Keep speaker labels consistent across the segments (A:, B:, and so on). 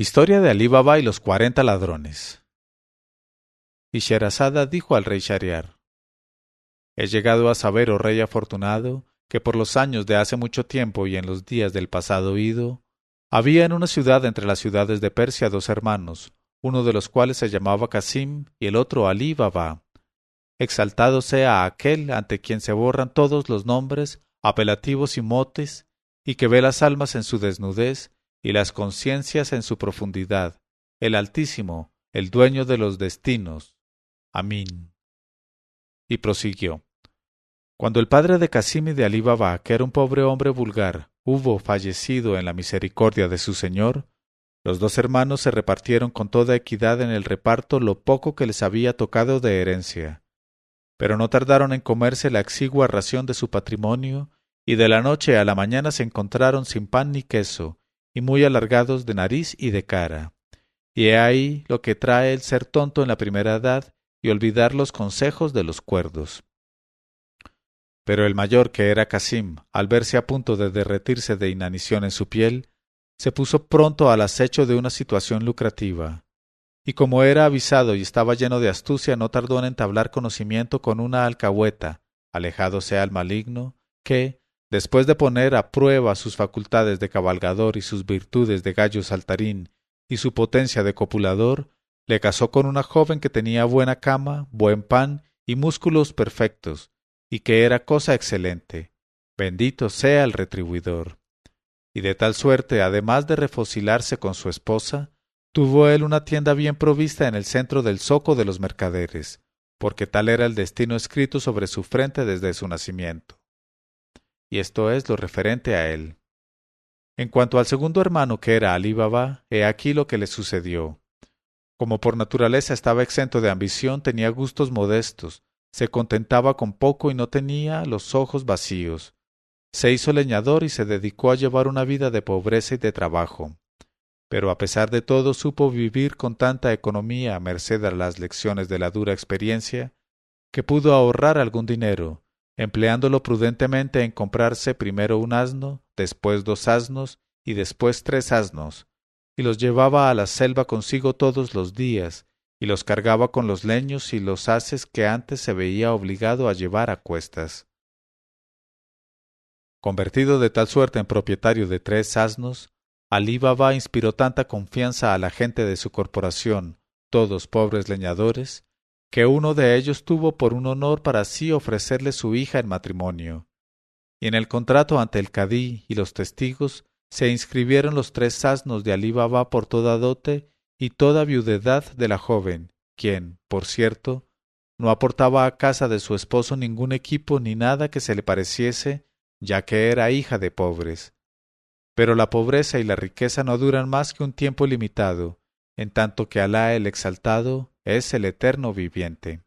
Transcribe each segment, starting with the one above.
A: Historia de Alí Baba y los cuarenta ladrones. Y Sherazada dijo al rey Shariar: He llegado a saber, oh rey afortunado, que por los años de hace mucho tiempo y en los días del pasado ido, había en una ciudad entre las ciudades de Persia dos hermanos, uno de los cuales se llamaba Casim y el otro Alí Baba. Exaltado sea aquel ante quien se borran todos los nombres, apelativos y motes, y que ve las almas en su desnudez, y las conciencias en su profundidad, el Altísimo, el dueño de los destinos. Amén. Y prosiguió. Cuando el padre de Casim y de Ali Baba, que era un pobre hombre vulgar, hubo fallecido en la misericordia de su señor, los dos hermanos se repartieron con toda equidad en el reparto lo poco que les había tocado de herencia. Pero no tardaron en comerse la exigua ración de su patrimonio, y de la noche a la mañana se encontraron sin pan ni queso, y muy alargados de nariz y de cara. Y he ahí lo que trae el ser tonto en la primera edad y olvidar los consejos de los cuerdos. Pero el mayor, que era Casim, al verse a punto de derretirse de inanición en su piel, se puso pronto al acecho de una situación lucrativa. Y como era avisado y estaba lleno de astucia, no tardó en entablar conocimiento con una alcahueta, alejado sea el maligno, que, Después de poner a prueba sus facultades de cabalgador y sus virtudes de gallo saltarín y su potencia de copulador, le casó con una joven que tenía buena cama, buen pan y músculos perfectos, y que era cosa excelente. Bendito sea el retribuidor. Y de tal suerte, además de refocilarse con su esposa, tuvo él una tienda bien provista en el centro del zoco de los mercaderes, porque tal era el destino escrito sobre su frente desde su nacimiento y esto es lo referente a él. En cuanto al segundo hermano que era Ali Baba, he aquí lo que le sucedió. Como por naturaleza estaba exento de ambición, tenía gustos modestos, se contentaba con poco y no tenía los ojos vacíos. Se hizo leñador y se dedicó a llevar una vida de pobreza y de trabajo. Pero a pesar de todo supo vivir con tanta economía a merced a las lecciones de la dura experiencia, que pudo ahorrar algún dinero, empleándolo prudentemente en comprarse primero un asno, después dos asnos y después tres asnos, y los llevaba a la selva consigo todos los días, y los cargaba con los leños y los haces que antes se veía obligado a llevar a cuestas. Convertido de tal suerte en propietario de tres asnos, Alí Baba inspiró tanta confianza a la gente de su corporación, todos pobres leñadores, que uno de ellos tuvo por un honor para sí ofrecerle su hija en matrimonio. Y en el contrato ante el cadí y los testigos se inscribieron los tres asnos de Alí Baba por toda dote y toda viudedad de la joven, quien, por cierto, no aportaba a casa de su esposo ningún equipo ni nada que se le pareciese, ya que era hija de pobres. Pero la pobreza y la riqueza no duran más que un tiempo limitado, en tanto que Alá el Exaltado es el eterno viviente.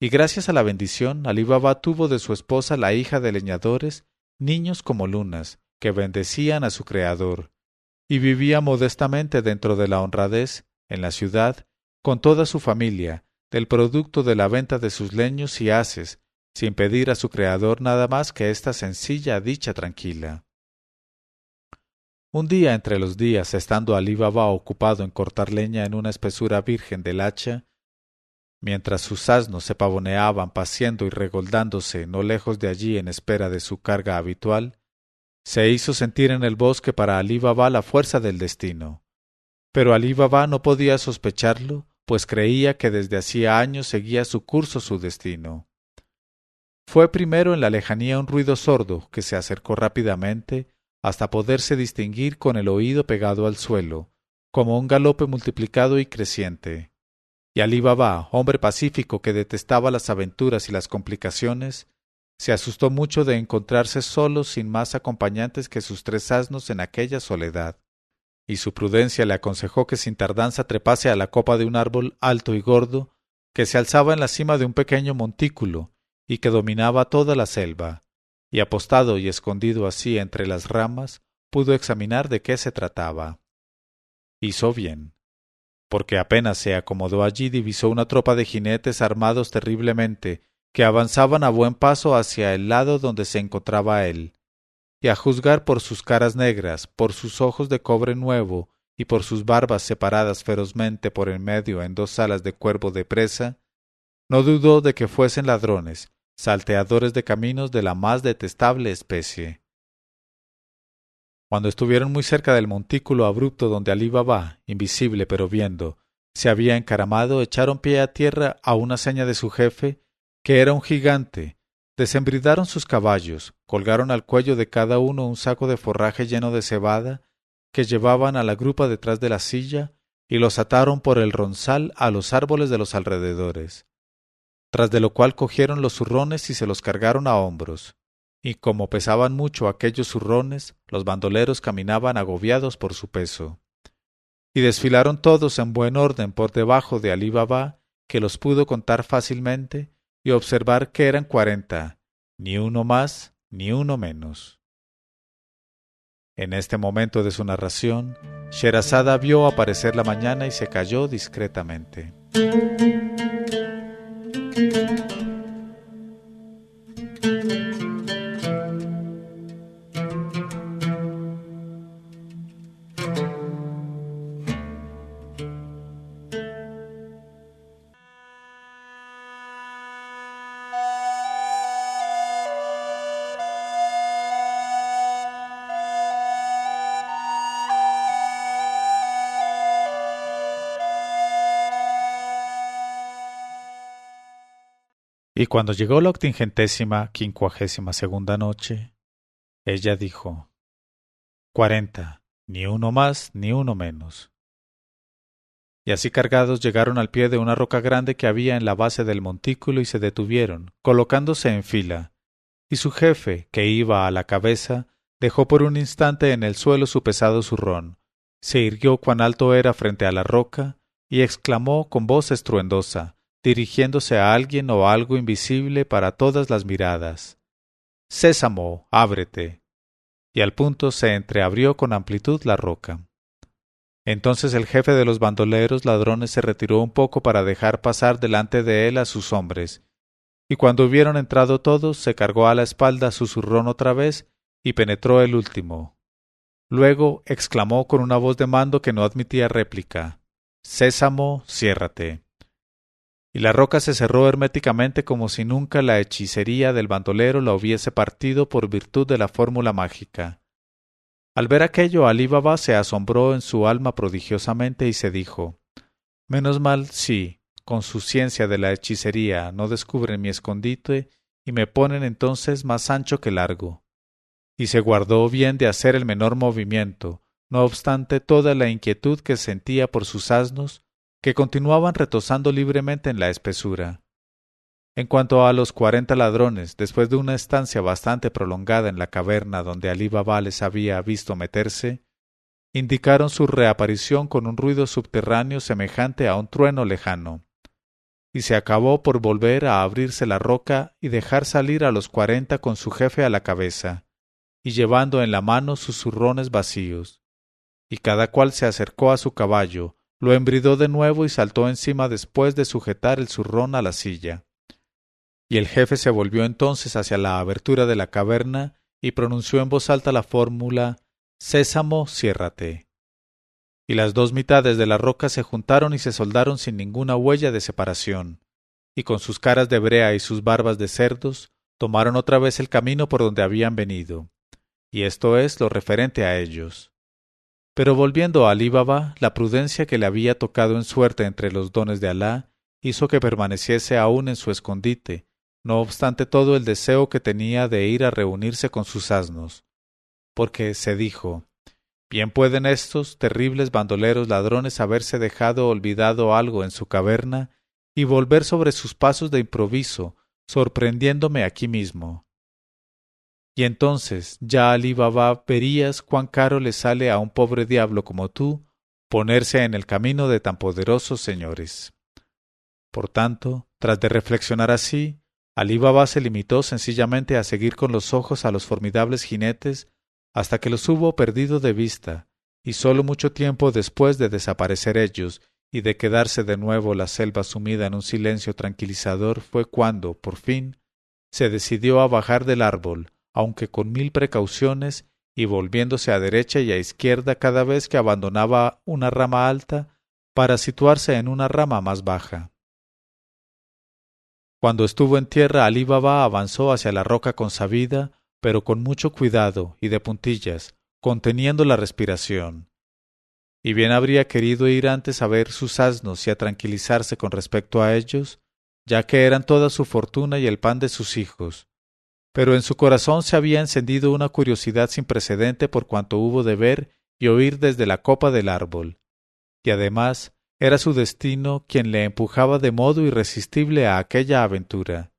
A: Y gracias a la bendición, Alí Baba tuvo de su esposa la hija de leñadores, niños como lunas, que bendecían a su Creador, y vivía modestamente dentro de la honradez, en la ciudad, con toda su familia, del producto de la venta de sus leños y haces, sin pedir a su Creador nada más que esta sencilla dicha tranquila. Un día entre los días, estando Alí Baba ocupado en cortar leña en una espesura virgen del hacha, mientras sus asnos se pavoneaban paciendo y regoldándose no lejos de allí en espera de su carga habitual, se hizo sentir en el bosque para Alí Baba la fuerza del destino. Pero Alí Baba no podía sospecharlo, pues creía que desde hacía años seguía su curso su destino. Fue primero en la lejanía un ruido sordo que se acercó rápidamente hasta poderse distinguir con el oído pegado al suelo, como un galope multiplicado y creciente. Y Alí Baba, hombre pacífico que detestaba las aventuras y las complicaciones, se asustó mucho de encontrarse solo sin más acompañantes que sus tres asnos en aquella soledad, y su prudencia le aconsejó que sin tardanza trepase a la copa de un árbol alto y gordo que se alzaba en la cima de un pequeño montículo y que dominaba toda la selva, y apostado y escondido así entre las ramas, pudo examinar de qué se trataba. Hizo bien, porque apenas se acomodó allí divisó una tropa de jinetes armados terriblemente, que avanzaban a buen paso hacia el lado donde se encontraba él, y a juzgar por sus caras negras, por sus ojos de cobre nuevo, y por sus barbas separadas ferozmente por en medio en dos alas de cuervo de presa, no dudó de que fuesen ladrones, salteadores de caminos de la más detestable especie. Cuando estuvieron muy cerca del montículo abrupto donde Alí Baba, invisible pero viendo, se había encaramado, echaron pie a tierra a una seña de su jefe, que era un gigante, desembridaron sus caballos, colgaron al cuello de cada uno un saco de forraje lleno de cebada, que llevaban a la grupa detrás de la silla, y los ataron por el ronzal a los árboles de los alrededores. Tras de lo cual cogieron los zurrones y se los cargaron a hombros y como pesaban mucho aquellos zurrones, los bandoleros caminaban agobiados por su peso. Y desfilaron todos en buen orden por debajo de Alí Baba, que los pudo contar fácilmente, y observar que eran cuarenta, ni uno más, ni uno menos. En este momento de su narración, Sherazada vio aparecer la mañana y se calló discretamente. Y cuando llegó la octingentésima quincuagésima segunda noche, ella dijo Cuarenta, ni uno más ni uno menos. Y así cargados llegaron al pie de una roca grande que había en la base del montículo y se detuvieron, colocándose en fila. Y su jefe, que iba a la cabeza, dejó por un instante en el suelo su pesado zurrón, se irguió cuán alto era frente a la roca, y exclamó con voz estruendosa dirigiéndose a alguien o algo invisible para todas las miradas. Sésamo, ábrete. Y al punto se entreabrió con amplitud la roca. Entonces el jefe de los bandoleros ladrones se retiró un poco para dejar pasar delante de él a sus hombres, y cuando hubieron entrado todos, se cargó a la espalda su zurrón otra vez y penetró el último. Luego exclamó con una voz de mando que no admitía réplica Sésamo, ciérrate y la roca se cerró herméticamente como si nunca la hechicería del bandolero la hubiese partido por virtud de la fórmula mágica. Al ver aquello, Alí Baba se asombró en su alma prodigiosamente y se dijo Menos mal si, con su ciencia de la hechicería, no descubren mi escondite y me ponen entonces más ancho que largo. Y se guardó bien de hacer el menor movimiento, no obstante toda la inquietud que sentía por sus asnos, que continuaban retosando libremente en la espesura. En cuanto a los cuarenta ladrones, después de una estancia bastante prolongada en la caverna donde Alí Baba les había visto meterse, indicaron su reaparición con un ruido subterráneo semejante a un trueno lejano, y se acabó por volver a abrirse la roca y dejar salir a los cuarenta con su jefe a la cabeza, y llevando en la mano sus zurrones vacíos, y cada cual se acercó a su caballo, lo embridó de nuevo y saltó encima después de sujetar el zurrón a la silla. Y el jefe se volvió entonces hacia la abertura de la caverna y pronunció en voz alta la fórmula Sésamo, ciérrate. Y las dos mitades de la roca se juntaron y se soldaron sin ninguna huella de separación, y con sus caras de brea y sus barbas de cerdos, tomaron otra vez el camino por donde habían venido. Y esto es lo referente a ellos. Pero volviendo a Alí Baba, la prudencia que le había tocado en suerte entre los dones de Alá hizo que permaneciese aún en su escondite, no obstante todo el deseo que tenía de ir a reunirse con sus asnos. Porque se dijo Bien pueden estos terribles bandoleros ladrones haberse dejado olvidado algo en su caverna y volver sobre sus pasos de improviso, sorprendiéndome aquí mismo. Y entonces ya Ali Baba verías cuán caro le sale a un pobre diablo como tú ponerse en el camino de tan poderosos señores. Por tanto, tras de reflexionar así, Ali Baba se limitó sencillamente a seguir con los ojos a los formidables jinetes hasta que los hubo perdido de vista, y sólo mucho tiempo después de desaparecer ellos y de quedarse de nuevo la selva sumida en un silencio tranquilizador fue cuando, por fin, se decidió a bajar del árbol, aunque con mil precauciones, y volviéndose a derecha y a izquierda cada vez que abandonaba una rama alta para situarse en una rama más baja. Cuando estuvo en tierra, Alí Baba avanzó hacia la roca consabida, pero con mucho cuidado y de puntillas, conteniendo la respiración. Y bien habría querido ir antes a ver sus asnos y a tranquilizarse con respecto a ellos, ya que eran toda su fortuna y el pan de sus hijos, pero en su corazón se había encendido una curiosidad sin precedente por cuanto hubo de ver y oír desde la copa del árbol, y además era su destino quien le empujaba de modo irresistible a aquella aventura.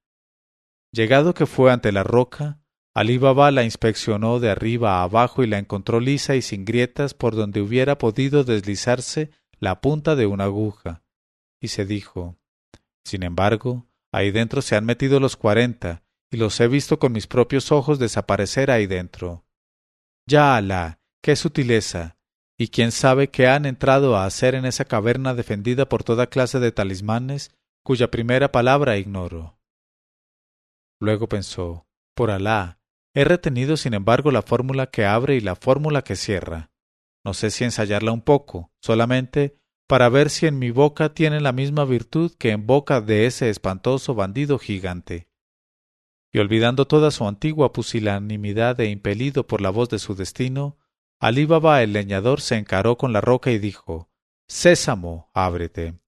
A: Llegado que fue ante la roca, Alí Baba la inspeccionó de arriba a abajo y la encontró lisa y sin grietas por donde hubiera podido deslizarse la punta de una aguja, y se dijo Sin embargo, ahí dentro se han metido los cuarenta, y los he visto con mis propios ojos desaparecer ahí dentro. Ya Alá, qué sutileza, y quién sabe qué han entrado a hacer en esa caverna defendida por toda clase de talismanes, cuya primera palabra ignoro. Luego pensó, por Alá, he retenido sin embargo la fórmula que abre y la fórmula que cierra. No sé si ensayarla un poco, solamente para ver si en mi boca tiene la misma virtud que en boca de ese espantoso bandido gigante y olvidando toda su antigua pusilanimidad e impelido por la voz de su destino, Alí Baba el leñador se encaró con la roca y dijo Sésamo, ábrete.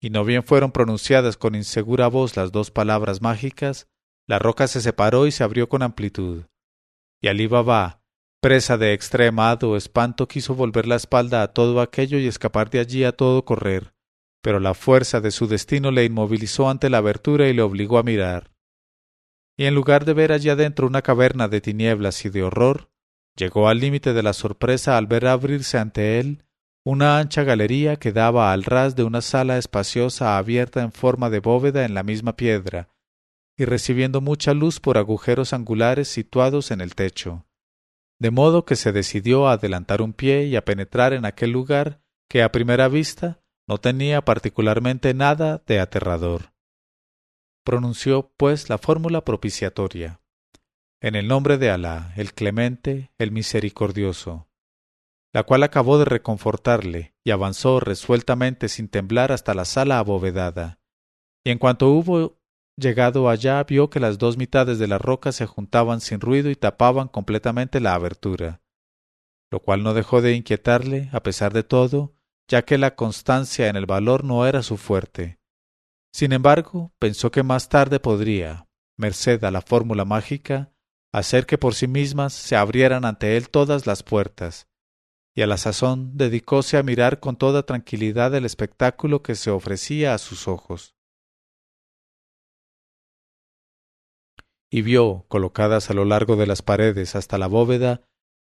A: Y no bien fueron pronunciadas con insegura voz las dos palabras mágicas, la roca se separó y se abrió con amplitud. Y Alí Baba, presa de extremado espanto, quiso volver la espalda a todo aquello y escapar de allí a todo correr, pero la fuerza de su destino le inmovilizó ante la abertura y le obligó a mirar y en lugar de ver allí adentro una caverna de tinieblas y de horror, llegó al límite de la sorpresa al ver abrirse ante él una ancha galería que daba al ras de una sala espaciosa abierta en forma de bóveda en la misma piedra, y recibiendo mucha luz por agujeros angulares situados en el techo. De modo que se decidió a adelantar un pie y a penetrar en aquel lugar que a primera vista no tenía particularmente nada de aterrador. Pronunció, pues, la fórmula propiciatoria. En el nombre de Alá, el clemente, el misericordioso, la cual acabó de reconfortarle y avanzó resueltamente sin temblar hasta la sala abovedada. Y en cuanto hubo llegado allá vio que las dos mitades de la roca se juntaban sin ruido y tapaban completamente la abertura, lo cual no dejó de inquietarle, a pesar de todo, ya que la constancia en el valor no era su fuerte, sin embargo, pensó que más tarde podría, merced a la fórmula mágica, hacer que por sí mismas se abrieran ante él todas las puertas, y a la sazón dedicóse a mirar con toda tranquilidad el espectáculo que se ofrecía a sus ojos. Y vio, colocadas a lo largo de las paredes hasta la bóveda,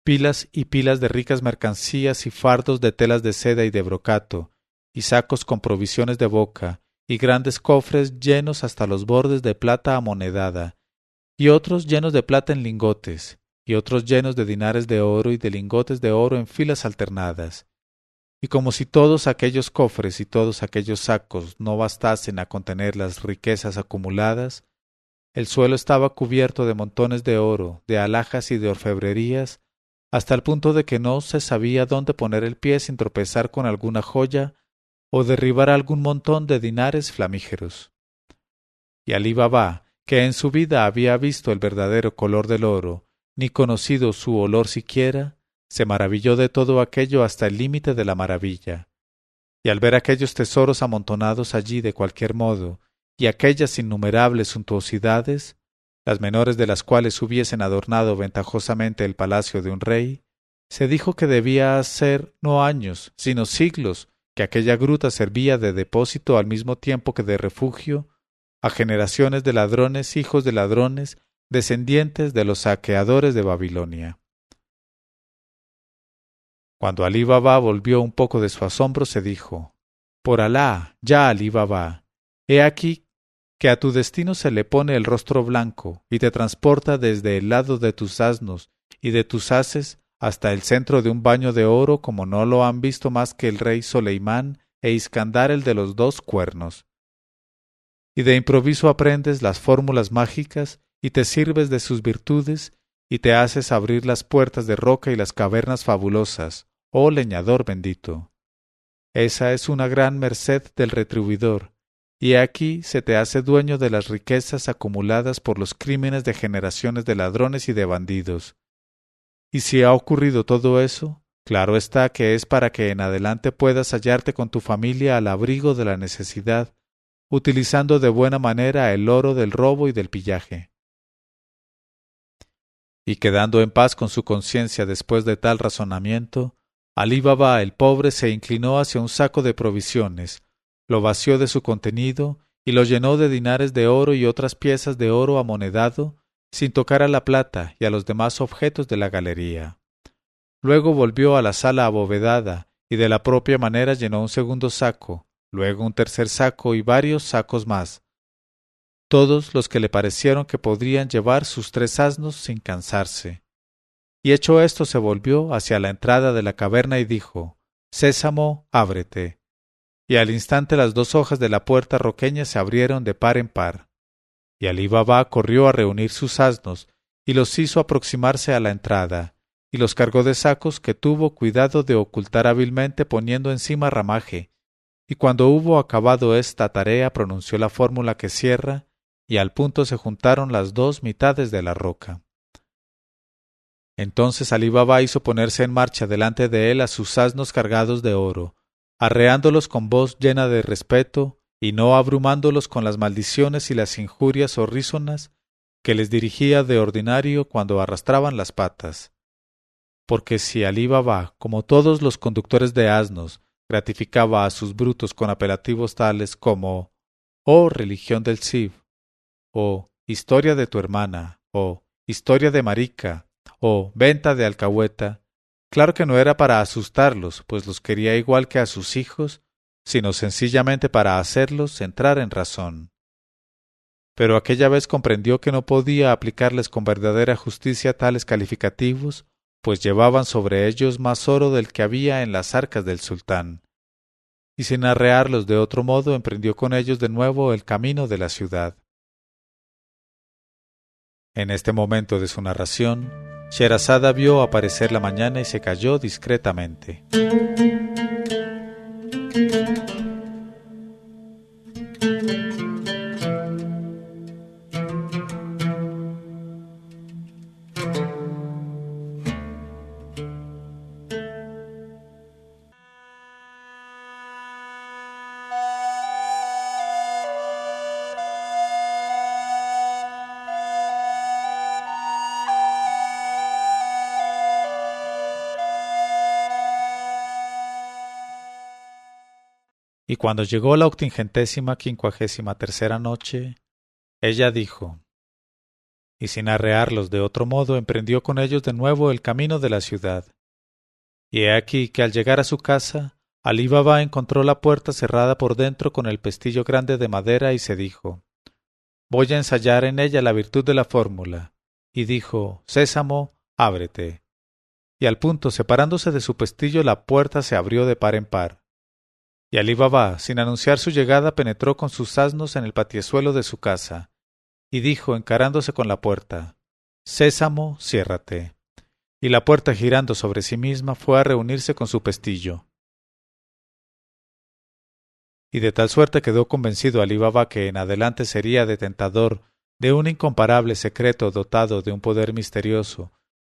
A: pilas y pilas de ricas mercancías y fardos de telas de seda y de brocato, y sacos con provisiones de boca, y grandes cofres llenos hasta los bordes de plata amonedada, y otros llenos de plata en lingotes, y otros llenos de dinares de oro y de lingotes de oro en filas alternadas. Y como si todos aquellos cofres y todos aquellos sacos no bastasen a contener las riquezas acumuladas, el suelo estaba cubierto de montones de oro, de alhajas y de orfebrerías, hasta el punto de que no se sabía dónde poner el pie sin tropezar con alguna joya o derribar algún montón de dinares flamígeros. Y Alí Baba, que en su vida había visto el verdadero color del oro, ni conocido su olor siquiera, se maravilló de todo aquello hasta el límite de la maravilla. Y al ver aquellos tesoros amontonados allí de cualquier modo, y aquellas innumerables suntuosidades, las menores de las cuales hubiesen adornado ventajosamente el palacio de un rey, se dijo que debía ser no años, sino siglos, que aquella gruta servía de depósito al mismo tiempo que de refugio a generaciones de ladrones, hijos de ladrones, descendientes de los saqueadores de Babilonia. Cuando Alí Baba volvió un poco de su asombro, se dijo Por Alá, ya Alí Baba, he aquí que a tu destino se le pone el rostro blanco y te transporta desde el lado de tus asnos y de tus haces hasta el centro de un baño de oro como no lo han visto más que el rey Soleimán e Iskandar el de los dos cuernos. Y de improviso aprendes las fórmulas mágicas y te sirves de sus virtudes y te haces abrir las puertas de roca y las cavernas fabulosas, oh leñador bendito. Esa es una gran merced del retribuidor, y aquí se te hace dueño de las riquezas acumuladas por los crímenes de generaciones de ladrones y de bandidos. Y si ha ocurrido todo eso, claro está que es para que en adelante puedas hallarte con tu familia al abrigo de la necesidad, utilizando de buena manera el oro del robo y del pillaje. Y quedando en paz con su conciencia después de tal razonamiento, Alí Baba el pobre se inclinó hacia un saco de provisiones, lo vació de su contenido y lo llenó de dinares de oro y otras piezas de oro amonedado, sin tocar a la plata y a los demás objetos de la galería. Luego volvió a la sala abovedada y de la propia manera llenó un segundo saco, luego un tercer saco y varios sacos más, todos los que le parecieron que podrían llevar sus tres asnos sin cansarse. Y hecho esto se volvió hacia la entrada de la caverna y dijo Sésamo, ábrete. Y al instante las dos hojas de la puerta roqueña se abrieron de par en par. Y Alí Baba corrió a reunir sus asnos, y los hizo aproximarse a la entrada, y los cargó de sacos que tuvo cuidado de ocultar hábilmente poniendo encima ramaje, y cuando hubo acabado esta tarea pronunció la fórmula que cierra, y al punto se juntaron las dos mitades de la roca. Entonces Alí Baba hizo ponerse en marcha delante de él a sus asnos cargados de oro, arreándolos con voz llena de respeto y no abrumándolos con las maldiciones y las injurias horrísonas que les dirigía de ordinario cuando arrastraban las patas. Porque si Alí Baba, como todos los conductores de asnos, gratificaba a sus brutos con apelativos tales como Oh religión del Sib, o Historia de tu hermana, o Historia de Marica, o venta de alcahueta, claro que no era para asustarlos, pues los quería igual que a sus hijos, sino sencillamente para hacerlos entrar en razón. Pero aquella vez comprendió que no podía aplicarles con verdadera justicia tales calificativos, pues llevaban sobre ellos más oro del que había en las arcas del sultán. Y sin arrearlos de otro modo, emprendió con ellos de nuevo el camino de la ciudad. En este momento de su narración, Sherazada vio aparecer la mañana y se cayó discretamente. Y cuando llegó la octingentésima quincuagésima tercera noche, ella dijo, y sin arrearlos de otro modo emprendió con ellos de nuevo el camino de la ciudad. Y he aquí que al llegar a su casa, Alí Baba encontró la puerta cerrada por dentro con el pestillo grande de madera y se dijo, Voy a ensayar en ella la virtud de la fórmula. Y dijo, Sésamo, ábrete. Y al punto, separándose de su pestillo, la puerta se abrió de par en par. Y Alí Baba, sin anunciar su llegada, penetró con sus asnos en el patiezuelo de su casa, y dijo, encarándose con la puerta, Sésamo, ciérrate. Y la puerta girando sobre sí misma fue a reunirse con su pestillo. Y de tal suerte quedó convencido Alí Baba que en adelante sería detentador de un incomparable secreto dotado de un poder misterioso,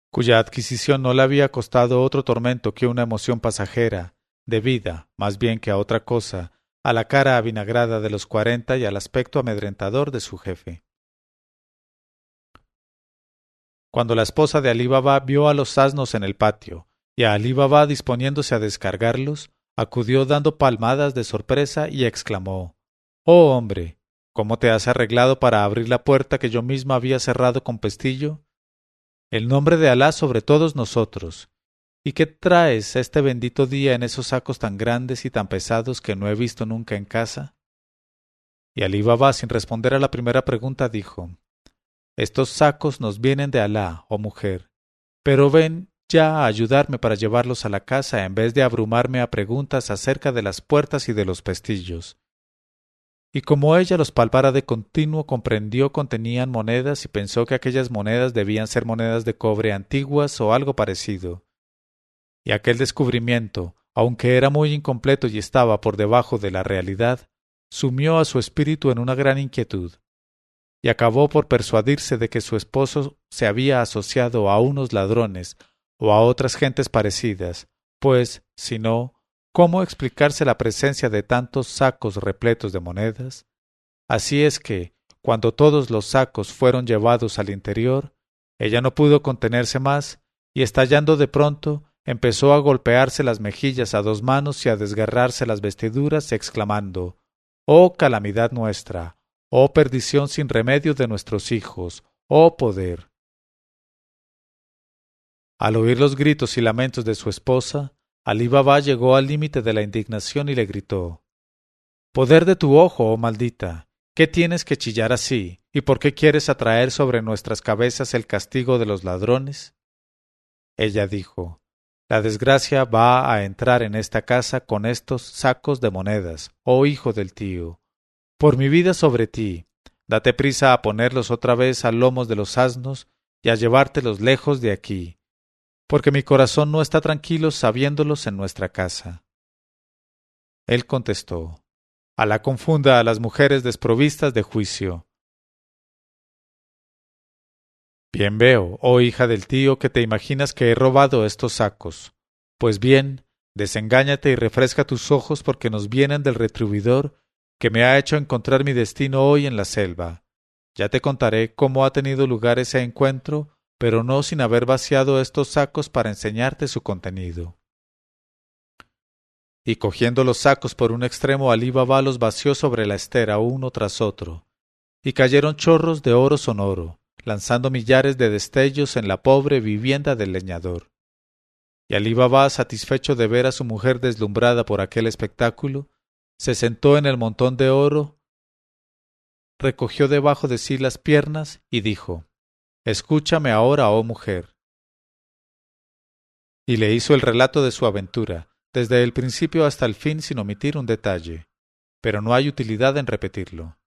A: cuya adquisición no le había costado otro tormento que una emoción pasajera, debida, más bien que a otra cosa, a la cara avinagrada de los cuarenta y al aspecto amedrentador de su jefe. Cuando la esposa de Alí Baba vio a los asnos en el patio y a Alí Baba disponiéndose a descargarlos, acudió dando palmadas de sorpresa y exclamó Oh hombre, ¿cómo te has arreglado para abrir la puerta que yo misma había cerrado con pestillo? El nombre de Alá sobre todos nosotros, ¿Y qué traes este bendito día en esos sacos tan grandes y tan pesados que no he visto nunca en casa? Y Alí Baba, sin responder a la primera pregunta, dijo Estos sacos nos vienen de Alá, oh mujer, pero ven ya a ayudarme para llevarlos a la casa en vez de abrumarme a preguntas acerca de las puertas y de los pestillos. y como ella los palpara de continuo comprendió contenían monedas y pensó que aquellas monedas debían ser monedas de cobre antiguas o algo parecido. Y aquel descubrimiento, aunque era muy incompleto y estaba por debajo de la realidad, sumió a su espíritu en una gran inquietud, y acabó por persuadirse de que su esposo se había asociado a unos ladrones o a otras gentes parecidas, pues, si no, ¿Cómo explicarse la presencia de tantos sacos repletos de monedas? Así es que, cuando todos los sacos fueron llevados al interior, ella no pudo contenerse más, y estallando de pronto, empezó a golpearse las mejillas a dos manos y a desgarrarse las vestiduras, exclamando Oh calamidad nuestra, oh perdición sin remedio de nuestros hijos, oh poder. Al oír los gritos y lamentos de su esposa, Alí Baba llegó al límite de la indignación y le gritó Poder de tu ojo, oh maldita, ¿qué tienes que chillar así? ¿Y por qué quieres atraer sobre nuestras cabezas el castigo de los ladrones? Ella dijo La desgracia va a entrar en esta casa con estos sacos de monedas, oh hijo del tío. Por mi vida sobre ti, date prisa a ponerlos otra vez a lomos de los asnos y a llevártelos lejos de aquí, porque mi corazón no está tranquilo sabiéndolos en nuestra casa. Él contestó, Alá confunda a las mujeres desprovistas de juicio. Bien veo, oh hija del tío, que te imaginas que he robado estos sacos. Pues bien, desengáñate y refresca tus ojos porque nos vienen del retribuidor que me ha hecho encontrar mi destino hoy en la selva. Ya te contaré cómo ha tenido lugar ese encuentro pero no sin haber vaciado estos sacos para enseñarte su contenido. Y cogiendo los sacos por un extremo, Alí Baba los vació sobre la estera uno tras otro, y cayeron chorros de oro sonoro, lanzando millares de destellos en la pobre vivienda del leñador. Y Alí Baba, satisfecho de ver a su mujer deslumbrada por aquel espectáculo, se sentó en el montón de oro, recogió debajo de sí las piernas y dijo Escúchame ahora, oh mujer. Y le hizo el relato de su aventura, desde el principio hasta el fin sin omitir un detalle, pero no hay utilidad en repetirlo.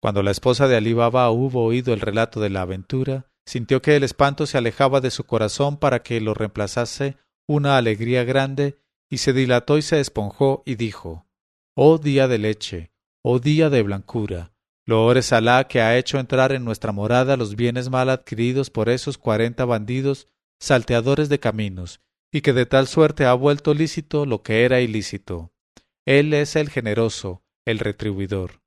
A: Cuando la esposa de Ali Baba hubo oído el relato de la aventura, sintió que el espanto se alejaba de su corazón para que lo reemplazase una alegría grande, y se dilató y se esponjó y dijo Oh día de leche, oh día de blancura, Loores Alá que ha hecho entrar en nuestra morada los bienes mal adquiridos por esos cuarenta bandidos salteadores de caminos, y que de tal suerte ha vuelto lícito lo que era ilícito. Él es el generoso, el retribuidor.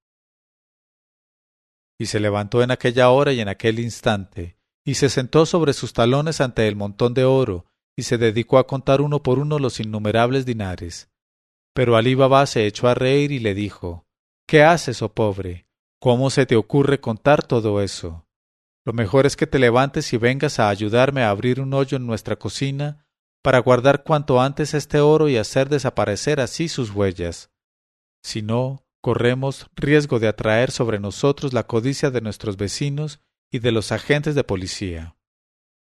A: Y se levantó en aquella hora y en aquel instante, y se sentó sobre sus talones ante el montón de oro, y se dedicó a contar uno por uno los innumerables dinares. Pero Alí Baba se echó a reír y le dijo ¿Qué haces, oh pobre? ¿Cómo se te ocurre contar todo eso? Lo mejor es que te levantes y vengas a ayudarme a abrir un hoyo en nuestra cocina para guardar cuanto antes este oro y hacer desaparecer así sus huellas. Si no, corremos riesgo de atraer sobre nosotros la codicia de nuestros vecinos y de los agentes de policía.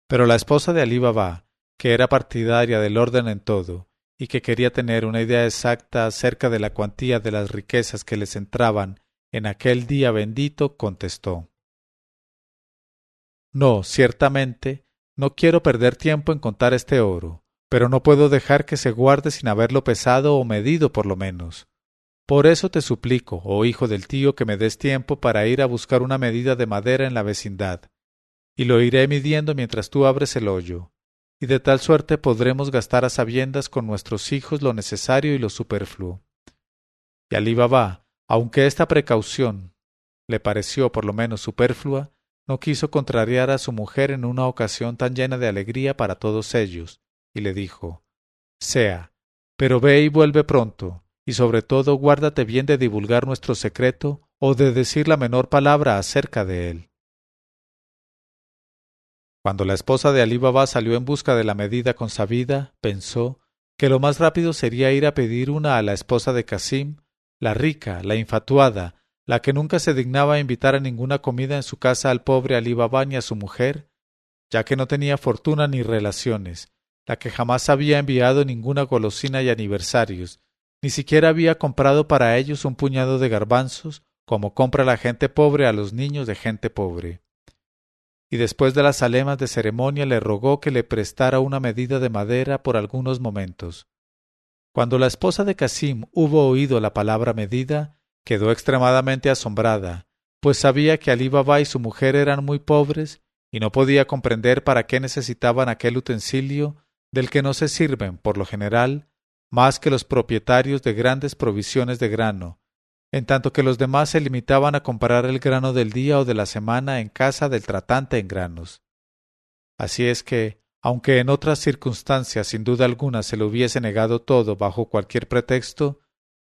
A: Pero la esposa de Ali Baba, que era partidaria del orden en todo, y que quería tener una idea exacta acerca de la cuantía de las riquezas que les entraban en aquel día bendito contestó No, ciertamente, no quiero perder tiempo en contar este oro, pero no puedo dejar que se guarde sin haberlo pesado o medido por lo menos. Por eso te suplico, oh hijo del tío, que me des tiempo para ir a buscar una medida de madera en la vecindad, y lo iré midiendo mientras tú abres el hoyo, y de tal suerte podremos gastar a sabiendas con nuestros hijos lo necesario y lo superfluo. Y Alí Baba, aunque esta precaución le pareció por lo menos superflua, no quiso contrariar a su mujer en una ocasión tan llena de alegría para todos ellos, y le dijo Sea, pero ve y vuelve pronto, y sobre todo guárdate bien de divulgar nuestro secreto o de decir la menor palabra acerca de él. Cuando la esposa de Ali Baba salió en busca de la medida consabida, pensó que lo más rápido sería ir a pedir una a la esposa de Casim la rica, la infatuada, la que nunca se dignaba invitar a ninguna comida en su casa al pobre Ali Baba ni a su mujer, ya que no tenía fortuna ni relaciones, la que jamás había enviado ninguna golosina y aniversarios, ni siquiera había comprado para ellos un puñado de garbanzos como compra la gente pobre a los niños de gente pobre. Y después de las alemas de ceremonia le rogó que le prestara una medida de madera por algunos momentos. Cuando la esposa de Casim hubo oído la palabra medida, quedó extremadamente asombrada, pues sabía que Alí Baba y su mujer eran muy pobres y no podía comprender para qué necesitaban aquel utensilio del que no se sirven, por lo general, más que los propietarios de grandes provisiones de grano, en tanto que los demás se limitaban a comprar el grano del día o de la semana en casa del tratante en granos. Así es que, aunque en otras circunstancias sin duda alguna se le hubiese negado todo bajo cualquier pretexto,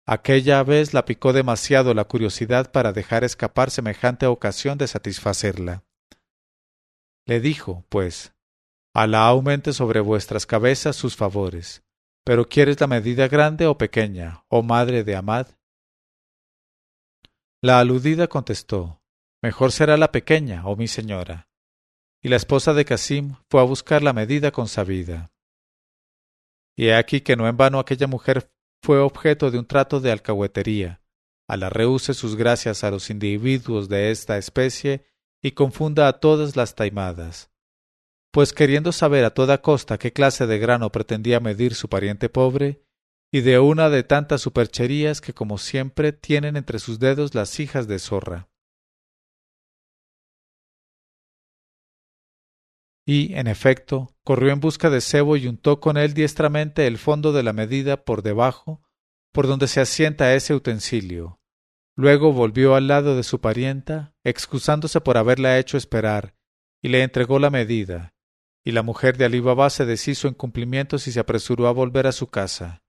A: aquella vez la picó demasiado la curiosidad para dejar escapar semejante ocasión de satisfacerla. Le dijo, pues, Alá aumente sobre vuestras cabezas sus favores. Pero ¿quieres la medida grande o pequeña, oh madre de Amad? La aludida contestó, Mejor será la pequeña, oh mi señora y la esposa de Casim fue a buscar la medida consabida. Y he aquí que no en vano aquella mujer fue objeto de un trato de alcahuetería, a la rehúse sus gracias a los individuos de esta especie y confunda a todas las taimadas. Pues queriendo saber a toda costa qué clase de grano pretendía medir su pariente pobre, y de una de tantas supercherías que como siempre tienen entre sus dedos las hijas de zorra. y, en efecto, corrió en busca de cebo y untó con él diestramente el fondo de la medida por debajo, por donde se asienta ese utensilio. Luego volvió al lado de su parienta, excusándose por haberla hecho esperar, y le entregó la medida, y la mujer de Alí Baba se deshizo en cumplimientos y se apresuró a volver a su casa,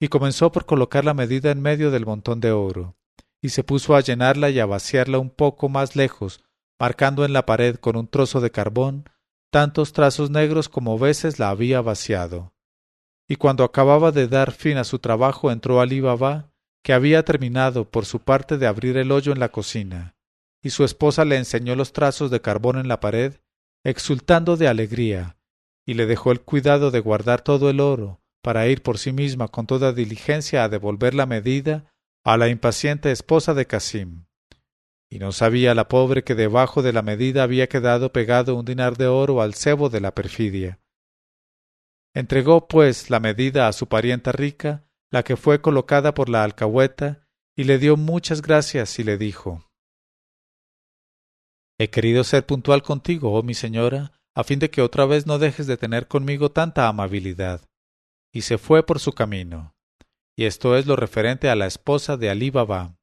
A: y comenzó por colocar la medida en medio del montón de oro, y se puso a llenarla y a vaciarla un poco más lejos, marcando en la pared con un trozo de carbón tantos trazos negros como veces la había vaciado. Y cuando acababa de dar fin a su trabajo entró Ali Baba, que había terminado por su parte de abrir el hoyo en la cocina, y su esposa le enseñó los trazos de carbón en la pared, exultando de alegría, y le dejó el cuidado de guardar todo el oro, para ir por sí misma con toda diligencia a devolver la medida a la impaciente esposa de Casim y no sabía la pobre que debajo de la medida había quedado pegado un dinar de oro al cebo de la perfidia. Entregó, pues, la medida a su parienta rica, la que fue colocada por la alcahueta, y le dio muchas gracias y le dijo He querido ser puntual contigo, oh mi señora, a fin de que otra vez no dejes de tener conmigo tanta amabilidad. Y se fue por su camino. Y esto es lo referente a la esposa de Alí Baba.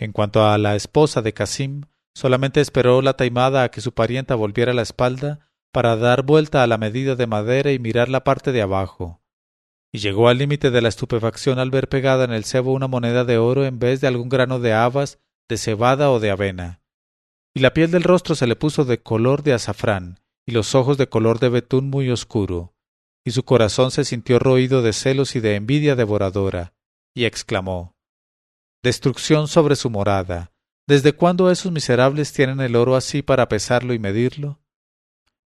A: En cuanto a la esposa de Casim, solamente esperó la taimada a que su parienta volviera la espalda para dar vuelta a la medida de madera y mirar la parte de abajo. Y llegó al límite de la estupefacción al ver pegada en el cebo una moneda de oro en vez de algún grano de habas, de cebada o de avena. Y la piel del rostro se le puso de color de azafrán, y los ojos de color de betún muy oscuro, y su corazón se sintió roído de celos y de envidia devoradora, y exclamó destrucción sobre su morada. ¿Desde cuándo esos miserables tienen el oro así para pesarlo y medirlo?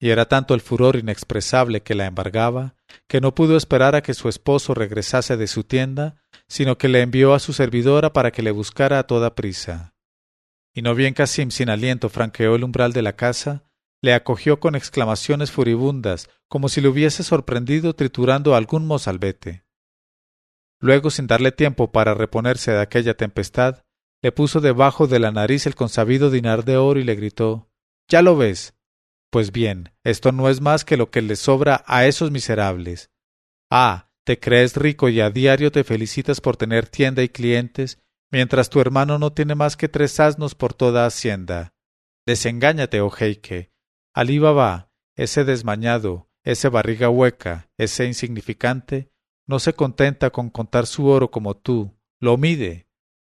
A: Y era tanto el furor inexpresable que la embargaba, que no pudo esperar a que su esposo regresase de su tienda, sino que le envió a su servidora para que le buscara a toda prisa. Y no bien Casim sin aliento franqueó el umbral de la casa, le acogió con exclamaciones furibundas, como si le hubiese sorprendido triturando algún mozalbete. Luego, sin darle tiempo para reponerse de aquella tempestad, le puso debajo de la nariz el consabido dinar de oro y le gritó ¿Ya lo ves? Pues bien, esto no es más que lo que les sobra a esos miserables. Ah, te crees rico y a diario te felicitas por tener tienda y clientes, mientras tu hermano no tiene más que tres asnos por toda hacienda. Desengáñate, oh jeique. Alí Baba, ese desmañado, ese barriga hueca, ese insignificante, no se contenta con contar su oro como tú, lo mide.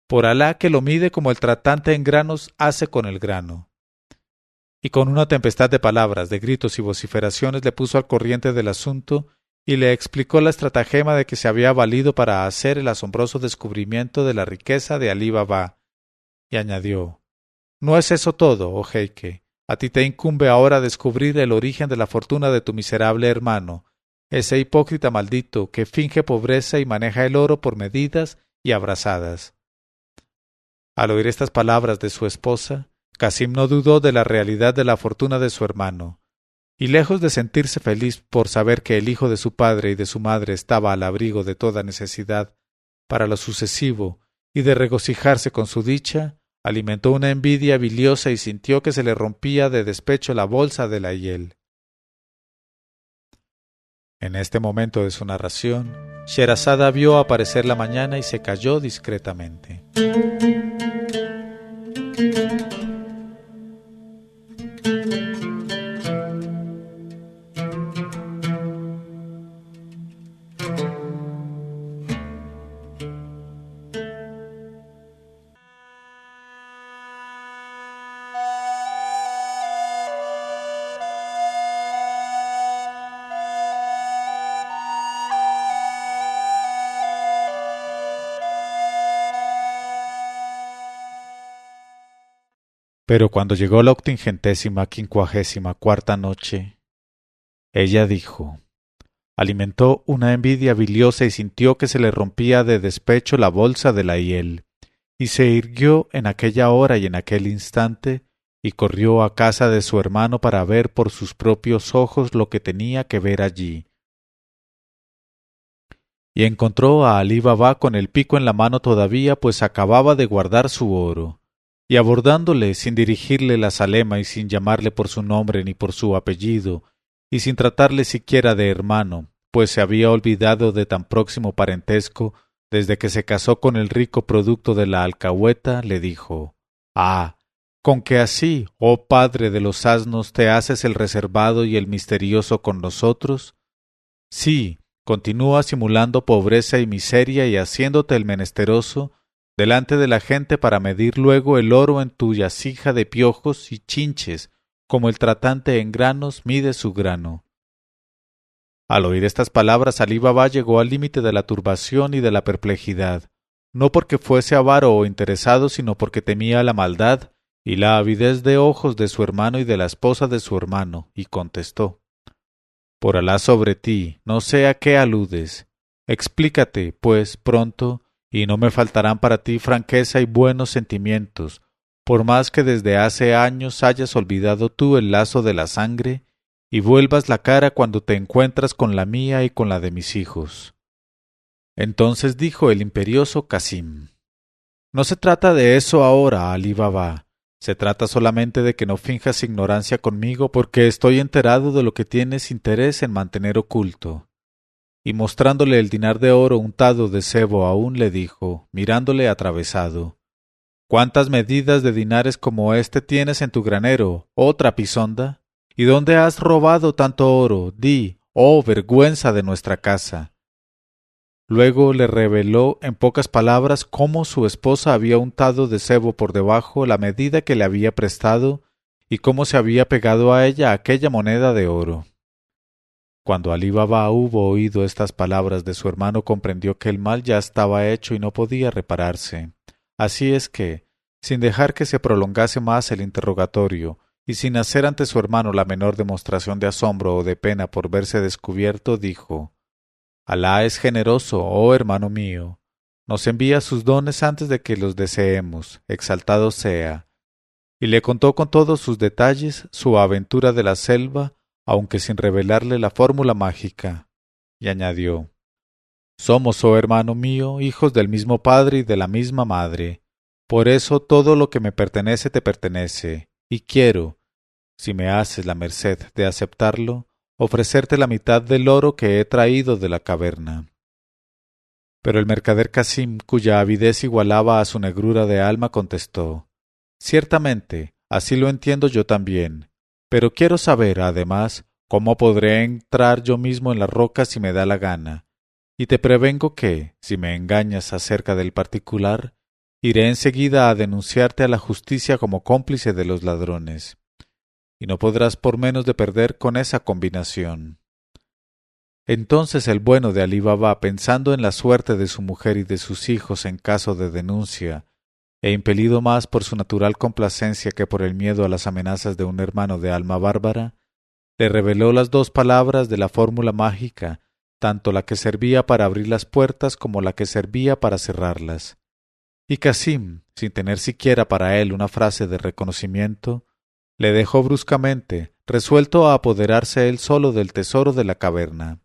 A: Por Alá que lo mide como el tratante en granos hace con el grano. Y con una tempestad de palabras, de gritos y vociferaciones le puso al corriente del asunto y le explicó la estratagema de que se había valido para hacer el asombroso descubrimiento de la riqueza de Alí Baba. Y añadió No es eso todo, oh jeique. A ti te incumbe ahora descubrir el origen de la fortuna de tu miserable hermano, ese hipócrita maldito que finge pobreza y maneja el oro por medidas y abrazadas. Al oír estas palabras de su esposa, Casim no dudó de la realidad de la fortuna de su hermano, y lejos de sentirse feliz por saber que el hijo de su padre y de su madre estaba al abrigo de toda necesidad para lo sucesivo, y de regocijarse con su dicha, alimentó una envidia biliosa y sintió que se le rompía de despecho la bolsa de la hiel. En este momento de su narración, Sherazada vio aparecer la mañana y se calló discretamente. Pero cuando llegó la octingentésima quincuagésima cuarta noche, ella dijo, alimentó una envidia biliosa y sintió que se le rompía de despecho la bolsa de la hiel, y se irguió en aquella hora y en aquel instante, y corrió a casa de su hermano para ver por sus propios ojos lo que tenía que ver allí. Y encontró a Alí Baba con el pico en la mano todavía, pues acababa de guardar su oro y abordándole sin dirigirle la salema y sin llamarle por su nombre ni por su apellido, y sin tratarle siquiera de hermano, pues se había olvidado de tan próximo parentesco desde que se casó con el rico producto de la alcahueta, le dijo Ah, con que así, oh padre de los asnos, te haces el reservado y el misterioso con nosotros? Sí, continúa simulando pobreza y miseria y haciéndote el menesteroso, delante de la gente para medir luego el oro en tu yacija de piojos y chinches, como el tratante en granos mide su grano. Al oír estas palabras, Alí Baba llegó al límite de la turbación y de la perplejidad, no porque fuese avaro o interesado, sino porque temía la maldad y la avidez de ojos de su hermano y de la esposa de su hermano, y contestó Por Alá sobre ti, no sé a qué aludes. Explícate, pues, pronto, y no me faltarán para ti franqueza y buenos sentimientos, por más que desde hace años hayas olvidado tú el lazo de la sangre y vuelvas la cara cuando te encuentras con la mía y con la de mis hijos. Entonces dijo el imperioso Casim No se trata de eso ahora, Ali Baba. Se trata solamente de que no finjas ignorancia conmigo porque estoy enterado de lo que tienes interés en mantener oculto y mostrándole el dinar de oro untado de sebo aún le dijo, mirándole atravesado ¿Cuántas medidas de dinares como éste tienes en tu granero, oh trapisonda? ¿Y dónde has robado tanto oro? Di, oh vergüenza de nuestra casa. Luego le reveló en pocas palabras cómo su esposa había untado de sebo por debajo la medida que le había prestado y cómo se había pegado a ella aquella moneda de oro. Cuando Alí Baba hubo oído estas palabras de su hermano comprendió que el mal ya estaba hecho y no podía repararse. Así es que, sin dejar que se prolongase más el interrogatorio, y sin hacer ante su hermano la menor demostración de asombro o de pena por verse descubierto, dijo Alá es generoso, oh hermano mío. Nos envía sus dones antes de que los deseemos, exaltado sea. Y le contó con todos sus detalles su aventura de la selva, aunque sin revelarle la fórmula mágica, y añadió Somos, oh hermano mío, hijos del mismo padre y de la misma madre. Por eso todo lo que me pertenece te pertenece, y quiero, si me haces la merced de aceptarlo, ofrecerte la mitad del oro que he traído de la caverna. Pero el mercader Casim, cuya avidez igualaba a su negrura de alma, contestó Ciertamente, así lo entiendo yo también, pero quiero saber, además, cómo podré entrar yo mismo en la roca si me da la gana. Y te prevengo que, si me engañas acerca del particular, iré enseguida a denunciarte a la justicia como cómplice de los ladrones. Y no podrás por menos de perder con esa combinación. Entonces el bueno de Alí Baba, pensando en la suerte de su mujer y de sus hijos en caso de denuncia, e impelido más por su natural complacencia que por el miedo a las amenazas de un hermano de alma bárbara, le reveló las dos palabras de la fórmula mágica, tanto la que servía para abrir las puertas como la que servía para cerrarlas. y Casim, sin tener siquiera para él una frase de reconocimiento, le dejó bruscamente, resuelto a apoderarse él solo del tesoro de la caverna.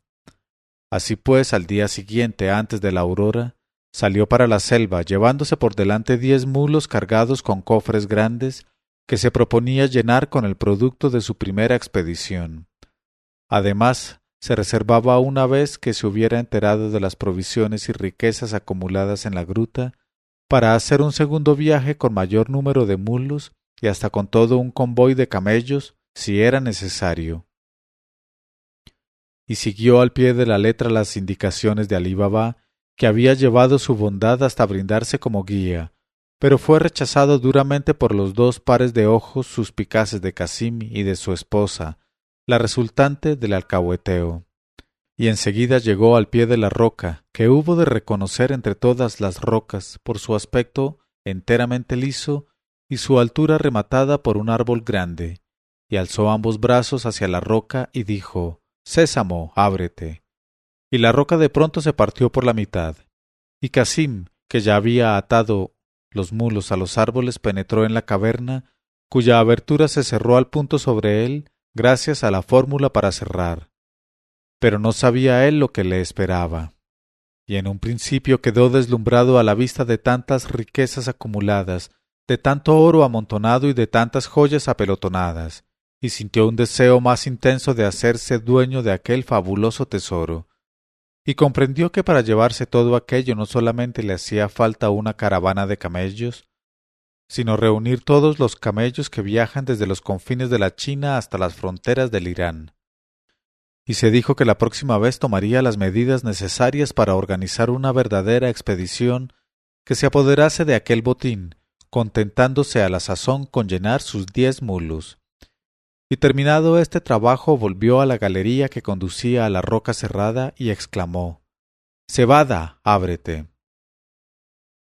A: Así pues, al día siguiente, antes de la aurora, salió para la selva, llevándose por delante diez mulos cargados con cofres grandes que se proponía llenar con el producto de su primera expedición. Además, se reservaba una vez que se hubiera enterado de las provisiones y riquezas acumuladas en la gruta, para hacer un segundo viaje con mayor número de mulos y hasta con todo un convoy de camellos, si era necesario. Y siguió al pie de la letra las indicaciones de Alí Baba, que había llevado su bondad hasta brindarse como guía, pero fue rechazado duramente por los dos pares de ojos suspicaces de Casim y de su esposa, la resultante del alcahueteo. Y enseguida llegó al pie de la roca, que hubo de reconocer entre todas las rocas por su aspecto enteramente liso y su altura rematada por un árbol grande, y alzó ambos brazos hacia la roca y dijo Sésamo, ábrete. Y la roca de pronto se partió por la mitad, y Casim, que ya había atado los mulos a los árboles penetró en la caverna, cuya abertura se cerró al punto sobre él gracias a la fórmula para cerrar. Pero no sabía él lo que le esperaba. Y en un principio quedó deslumbrado a la vista de tantas riquezas acumuladas, de tanto oro amontonado y de tantas joyas apelotonadas, y sintió un deseo más intenso de hacerse dueño de aquel fabuloso tesoro, y comprendió que para llevarse todo aquello no solamente le hacía falta una caravana de camellos, sino reunir todos los camellos que viajan desde los confines de la China hasta las fronteras del Irán. Y se dijo que la próxima vez tomaría las medidas necesarias para organizar una verdadera expedición que se apoderase de aquel botín, contentándose a la sazón con llenar sus diez mulos. Y terminado este trabajo volvió a la galería que conducía a la roca cerrada y exclamó Cebada, ábrete.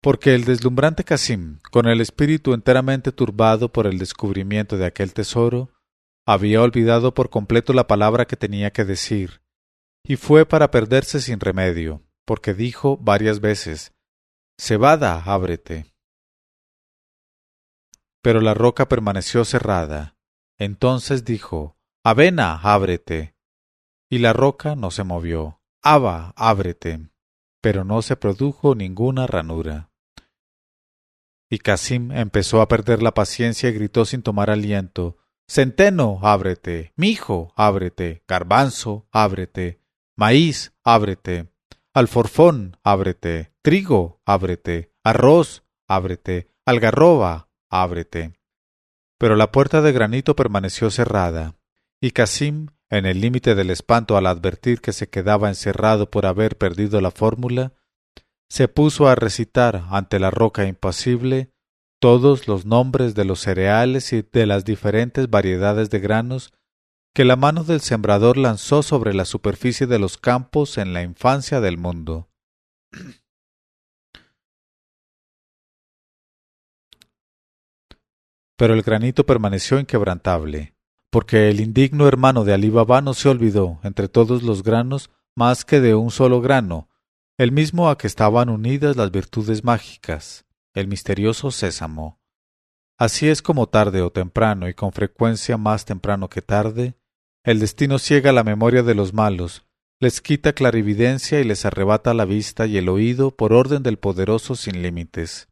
A: Porque el deslumbrante Casim, con el espíritu enteramente turbado por el descubrimiento de aquel tesoro, había olvidado por completo la palabra que tenía que decir, y fue para perderse sin remedio, porque dijo varias veces Cebada, ábrete. Pero la roca permaneció cerrada, entonces dijo, Avena, ábrete. Y la roca no se movió. Aba, ábrete. Pero no se produjo ninguna ranura. Y Casim empezó a perder la paciencia y gritó sin tomar aliento, Centeno, ábrete, mijo, ábrete, garbanzo, ábrete, maíz, ábrete, alforfón, ábrete, trigo, ábrete, arroz, ábrete, algarroba, ábrete pero la puerta de granito permaneció cerrada, y Casim, en el límite del espanto al advertir que se quedaba encerrado por haber perdido la fórmula, se puso a recitar ante la roca impasible todos los nombres de los cereales y de las diferentes variedades de granos que la mano del sembrador lanzó sobre la superficie de los campos en la infancia del mundo. Pero el granito permaneció inquebrantable, porque el indigno hermano de Alí Baba no se olvidó, entre todos los granos, más que de un solo grano, el mismo a que estaban unidas las virtudes mágicas, el misterioso sésamo. Así es como tarde o temprano, y con frecuencia más temprano que tarde, el destino ciega la memoria de los malos, les quita clarividencia y les arrebata la vista y el oído por orden del poderoso sin límites.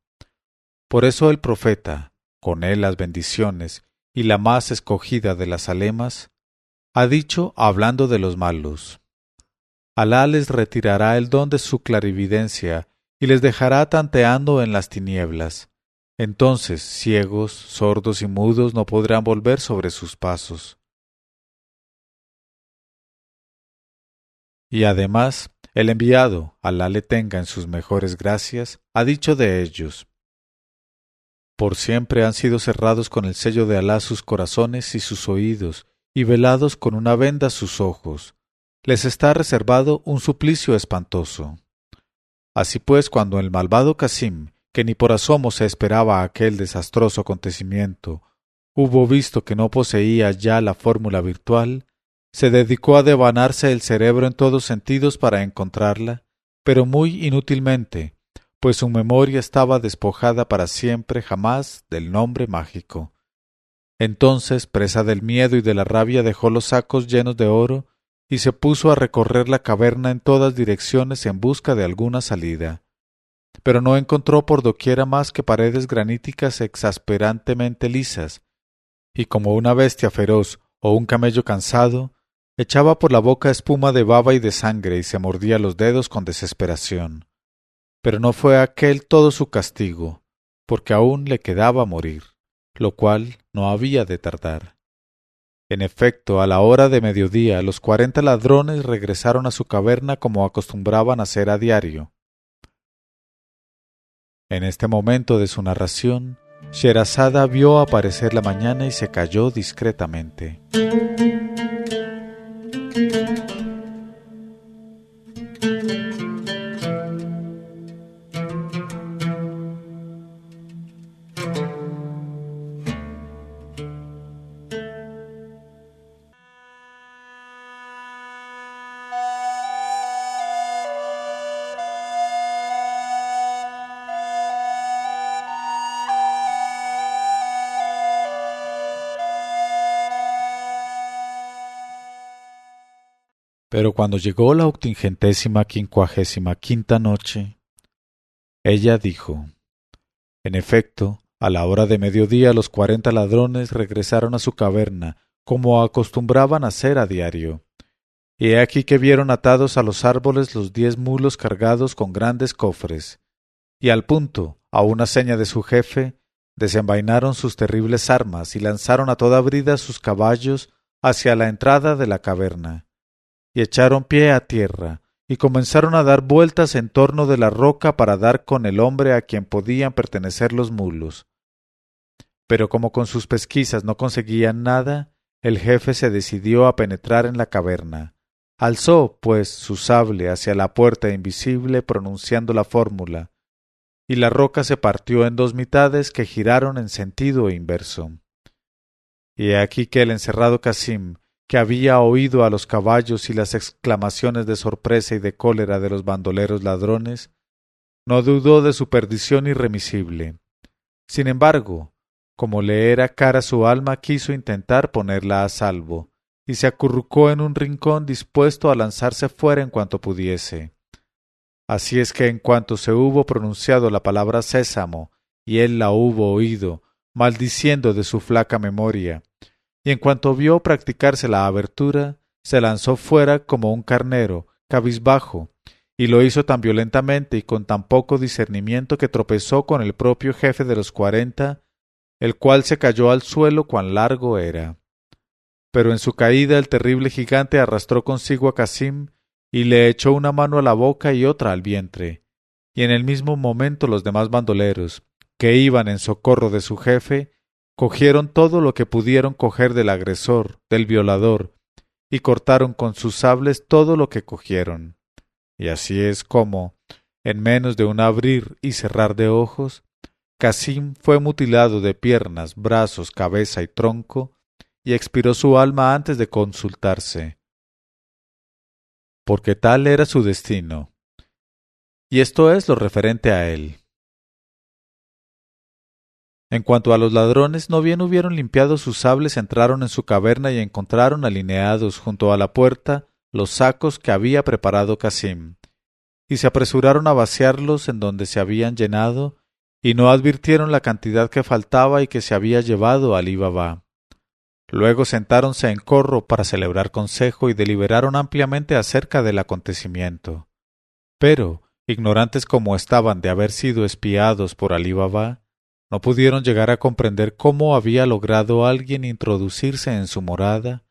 A: Por eso el profeta, con él las bendiciones y la más escogida de las alemas, ha dicho hablando de los malos. Alá les retirará el don de su clarividencia y les dejará tanteando en las tinieblas. Entonces ciegos, sordos y mudos no podrán volver sobre sus pasos. Y además, el enviado, Alá le tenga en sus mejores gracias, ha dicho de ellos, por siempre han sido cerrados con el sello de Alá sus corazones y sus oídos, y velados con una venda sus ojos. Les está reservado un suplicio espantoso. Así pues, cuando el malvado Casim, que ni por asomo se esperaba aquel desastroso acontecimiento, hubo visto que no poseía ya la fórmula virtual, se dedicó a devanarse el cerebro en todos sentidos para encontrarla, pero muy inútilmente, pues su memoria estaba despojada para siempre jamás del nombre mágico. Entonces, presa del miedo y de la rabia, dejó los sacos llenos de oro y se puso a recorrer la caverna en todas direcciones en busca de alguna salida. Pero no encontró por doquiera más que paredes graníticas exasperantemente lisas, y como una bestia feroz o un camello cansado, echaba por la boca espuma de baba y de sangre y se mordía los dedos con desesperación. Pero no fue aquel todo su castigo, porque aún le quedaba morir, lo cual no había de tardar. En efecto, a la hora de mediodía, los cuarenta ladrones regresaron a su caverna como acostumbraban hacer a diario. En este momento de su narración, Sherazada vio aparecer la mañana y se calló discretamente. Pero cuando llegó la octingentésima quincuagésima quinta noche, ella dijo En efecto, a la hora de mediodía los cuarenta ladrones regresaron a su caverna, como acostumbraban hacer a diario. Y he aquí que vieron atados a los árboles los diez mulos cargados con grandes cofres, y al punto, a una seña de su jefe, desenvainaron sus terribles armas y lanzaron a toda brida sus caballos hacia la entrada de la caverna y echaron pie a tierra, y comenzaron a dar vueltas en torno de la roca para dar con el hombre a quien podían pertenecer los mulos. Pero como con sus pesquisas no conseguían nada, el jefe se decidió a penetrar en la caverna. Alzó, pues, su sable hacia la puerta invisible pronunciando la fórmula, y la roca se partió en dos mitades que giraron en sentido inverso. Y aquí que el encerrado Casim, que había oído a los caballos y las exclamaciones de sorpresa y de cólera de los bandoleros ladrones, no dudó de su perdición irremisible. Sin embargo, como le era cara su alma, quiso intentar ponerla a salvo, y se acurrucó en un rincón dispuesto a lanzarse fuera en cuanto pudiese. Así es que en cuanto se hubo pronunciado la palabra sésamo, y él la hubo oído, maldiciendo de su flaca memoria, y en cuanto vio practicarse la abertura, se lanzó fuera como un carnero, cabizbajo, y lo hizo tan violentamente y con tan poco discernimiento que tropezó con el propio jefe de los cuarenta, el cual se cayó al suelo cuán largo era. Pero en su caída el terrible gigante arrastró consigo a Casim y le echó una mano a la boca y otra al vientre, y en el mismo momento los demás bandoleros, que iban en socorro de su jefe, cogieron todo lo que pudieron coger del agresor, del violador, y cortaron con sus sables todo lo que cogieron. Y así es como, en menos de un abrir y cerrar de ojos, Casim fue mutilado de piernas, brazos, cabeza y tronco, y expiró su alma antes de consultarse. Porque tal era su destino. Y esto es lo referente a él. En cuanto a los ladrones, no bien hubieron limpiado sus sables, entraron en su caverna y encontraron alineados junto a la puerta los sacos que había preparado Casim, y se apresuraron a vaciarlos en donde se habían llenado, y no advirtieron la cantidad que faltaba y que se había llevado Ali Baba. Luego sentáronse en corro para celebrar consejo y deliberaron ampliamente acerca del acontecimiento. Pero, ignorantes como estaban de haber sido espiados por Ali Baba, no pudieron llegar a comprender cómo había logrado alguien introducirse en su morada,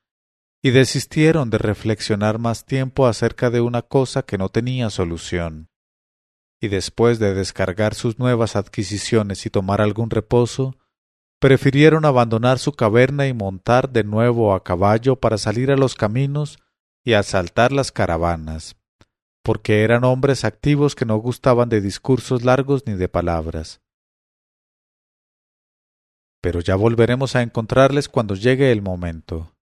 A: y desistieron de reflexionar más tiempo acerca de una cosa que no tenía solución. Y después de descargar sus nuevas adquisiciones y tomar algún reposo, prefirieron abandonar su caverna y montar de nuevo a caballo para salir a los caminos y asaltar las caravanas, porque eran hombres activos que no gustaban de discursos largos ni de palabras pero ya volveremos a encontrarles cuando llegue el momento.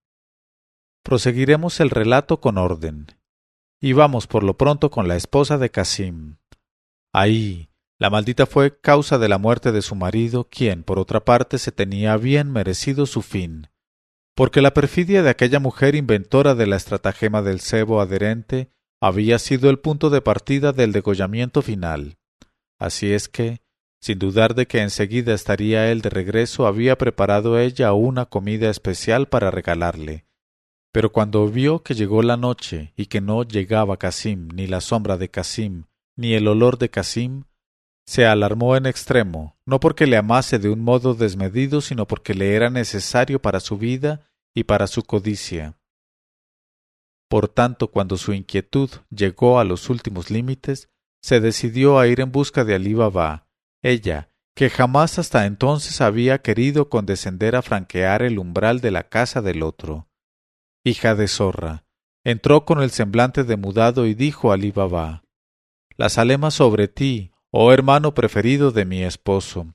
A: Proseguiremos el relato con orden. Y vamos por lo pronto con la esposa de Casim. Ahí, La maldita fue causa de la muerte de su marido, quien, por otra parte, se tenía bien merecido su fin, porque la perfidia de aquella mujer inventora de la estratagema del cebo adherente había sido el punto de partida del degollamiento final. Así es que, sin dudar de que enseguida estaría él de regreso, había preparado ella una comida especial para regalarle. Pero cuando vio que llegó la noche y que no llegaba Casim, ni la sombra de Casim, ni el olor de Casim, se alarmó en extremo, no porque le amase de un modo desmedido, sino porque le era necesario para su vida y para su codicia. Por tanto, cuando su inquietud llegó a los últimos límites, se decidió a ir en busca de Alí Baba, ella, que jamás hasta entonces había querido condescender a franquear el umbral de la casa del otro. Hija de zorra, entró con el semblante demudado y dijo a Alí Baba Las alemas sobre ti, Oh hermano preferido de mi esposo,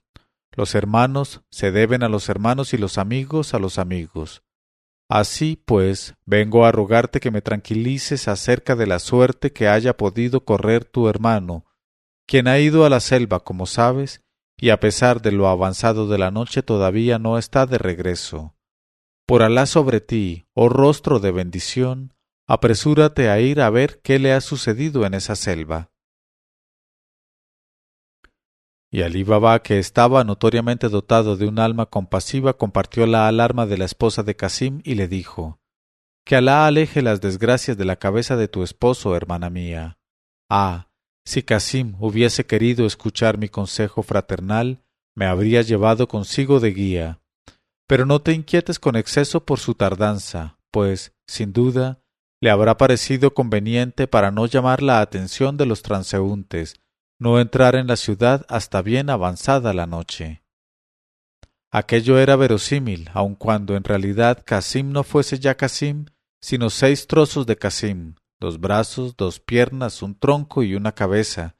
A: los hermanos se deben a los hermanos y los amigos a los amigos. Así, pues, vengo a rogarte que me tranquilices acerca de la suerte que haya podido correr tu hermano, quien ha ido a la selva, como sabes, y a pesar de lo avanzado de la noche todavía no está de regreso. Por Alá sobre ti, oh rostro de bendición, apresúrate a ir a ver qué le ha sucedido en esa selva. Y Ali Baba, que estaba notoriamente dotado de un alma compasiva, compartió la alarma de la esposa de Casim y le dijo Que Alá aleje las desgracias de la cabeza de tu esposo, hermana mía. Ah, si Casim hubiese querido escuchar mi consejo fraternal, me habría llevado consigo de guía. Pero no te inquietes con exceso por su tardanza, pues, sin duda, le habrá parecido conveniente para no llamar la atención de los transeúntes, no entrar en la ciudad hasta bien avanzada la noche. Aquello era verosímil, aun cuando en realidad Casim no fuese ya Casim, sino seis trozos de Casim, dos brazos, dos piernas, un tronco y una cabeza,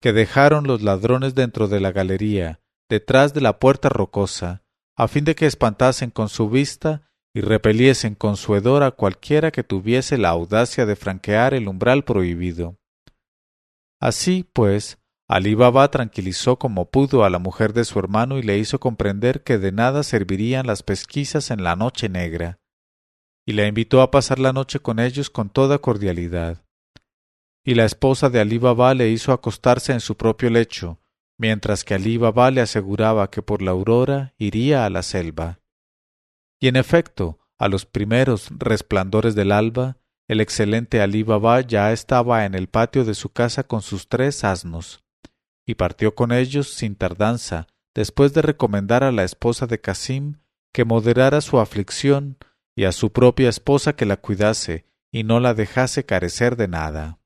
A: que dejaron los ladrones dentro de la galería, detrás de la puerta rocosa, a fin de que espantasen con su vista y repeliesen con su hedor a cualquiera que tuviese la audacia de franquear el umbral prohibido. Así, pues, Alí Baba tranquilizó como pudo a la mujer de su hermano y le hizo comprender que de nada servirían las pesquisas en la noche negra, y la invitó a pasar la noche con ellos con toda cordialidad. Y la esposa de Alí Baba le hizo acostarse en su propio lecho, mientras que Alí Baba le aseguraba que por la aurora iría a la selva. Y en efecto, a los primeros resplandores del alba, el excelente Alí Baba ya estaba en el patio de su casa con sus tres asnos, y partió con ellos sin tardanza, después de recomendar a la esposa de Casim que moderara su aflicción y a su propia esposa que la cuidase y no la dejase carecer de nada.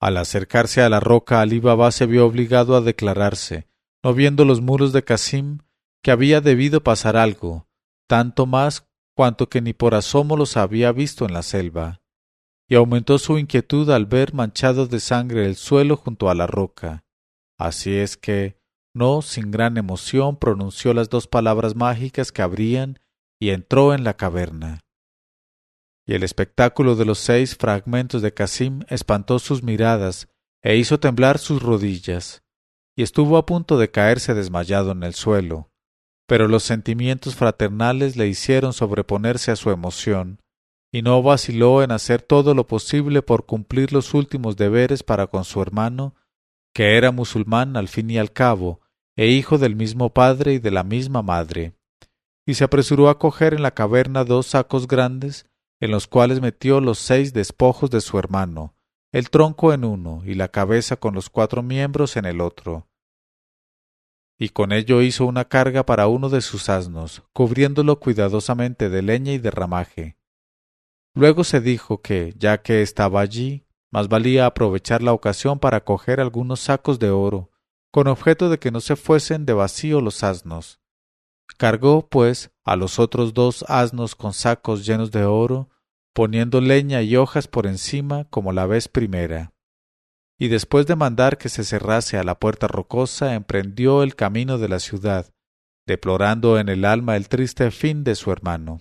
A: Al acercarse a la roca, Alí Baba se vio obligado a declararse, no viendo los muros de Casim, que había debido pasar algo, tanto más cuanto que ni por asomo los había visto en la selva, y aumentó su inquietud al ver manchado de sangre el suelo junto a la roca. Así es que, no sin gran emoción, pronunció las dos palabras mágicas que abrían y entró en la caverna. Y el espectáculo de los seis fragmentos de Casim espantó sus miradas e hizo temblar sus rodillas, y estuvo a punto de caerse desmayado en el suelo pero los sentimientos fraternales le hicieron sobreponerse a su emoción, y no vaciló en hacer todo lo posible por cumplir los últimos deberes para con su hermano, que era musulmán al fin y al cabo, e hijo del mismo padre y de la misma madre, y se apresuró a coger en la caverna dos sacos grandes, en los cuales metió los seis despojos de su hermano, el tronco en uno y la cabeza con los cuatro miembros en el otro y con ello hizo una carga para uno de sus asnos, cubriéndolo cuidadosamente de leña y de ramaje. Luego se dijo que, ya que estaba allí, más valía aprovechar la ocasión para coger algunos sacos de oro, con objeto de que no se fuesen de vacío los asnos. Cargó, pues, a los otros dos asnos con sacos llenos de oro, poniendo leña y hojas por encima como la vez primera y después de mandar que se cerrase a la puerta rocosa, emprendió el camino de la ciudad, deplorando en el alma el triste fin de su hermano.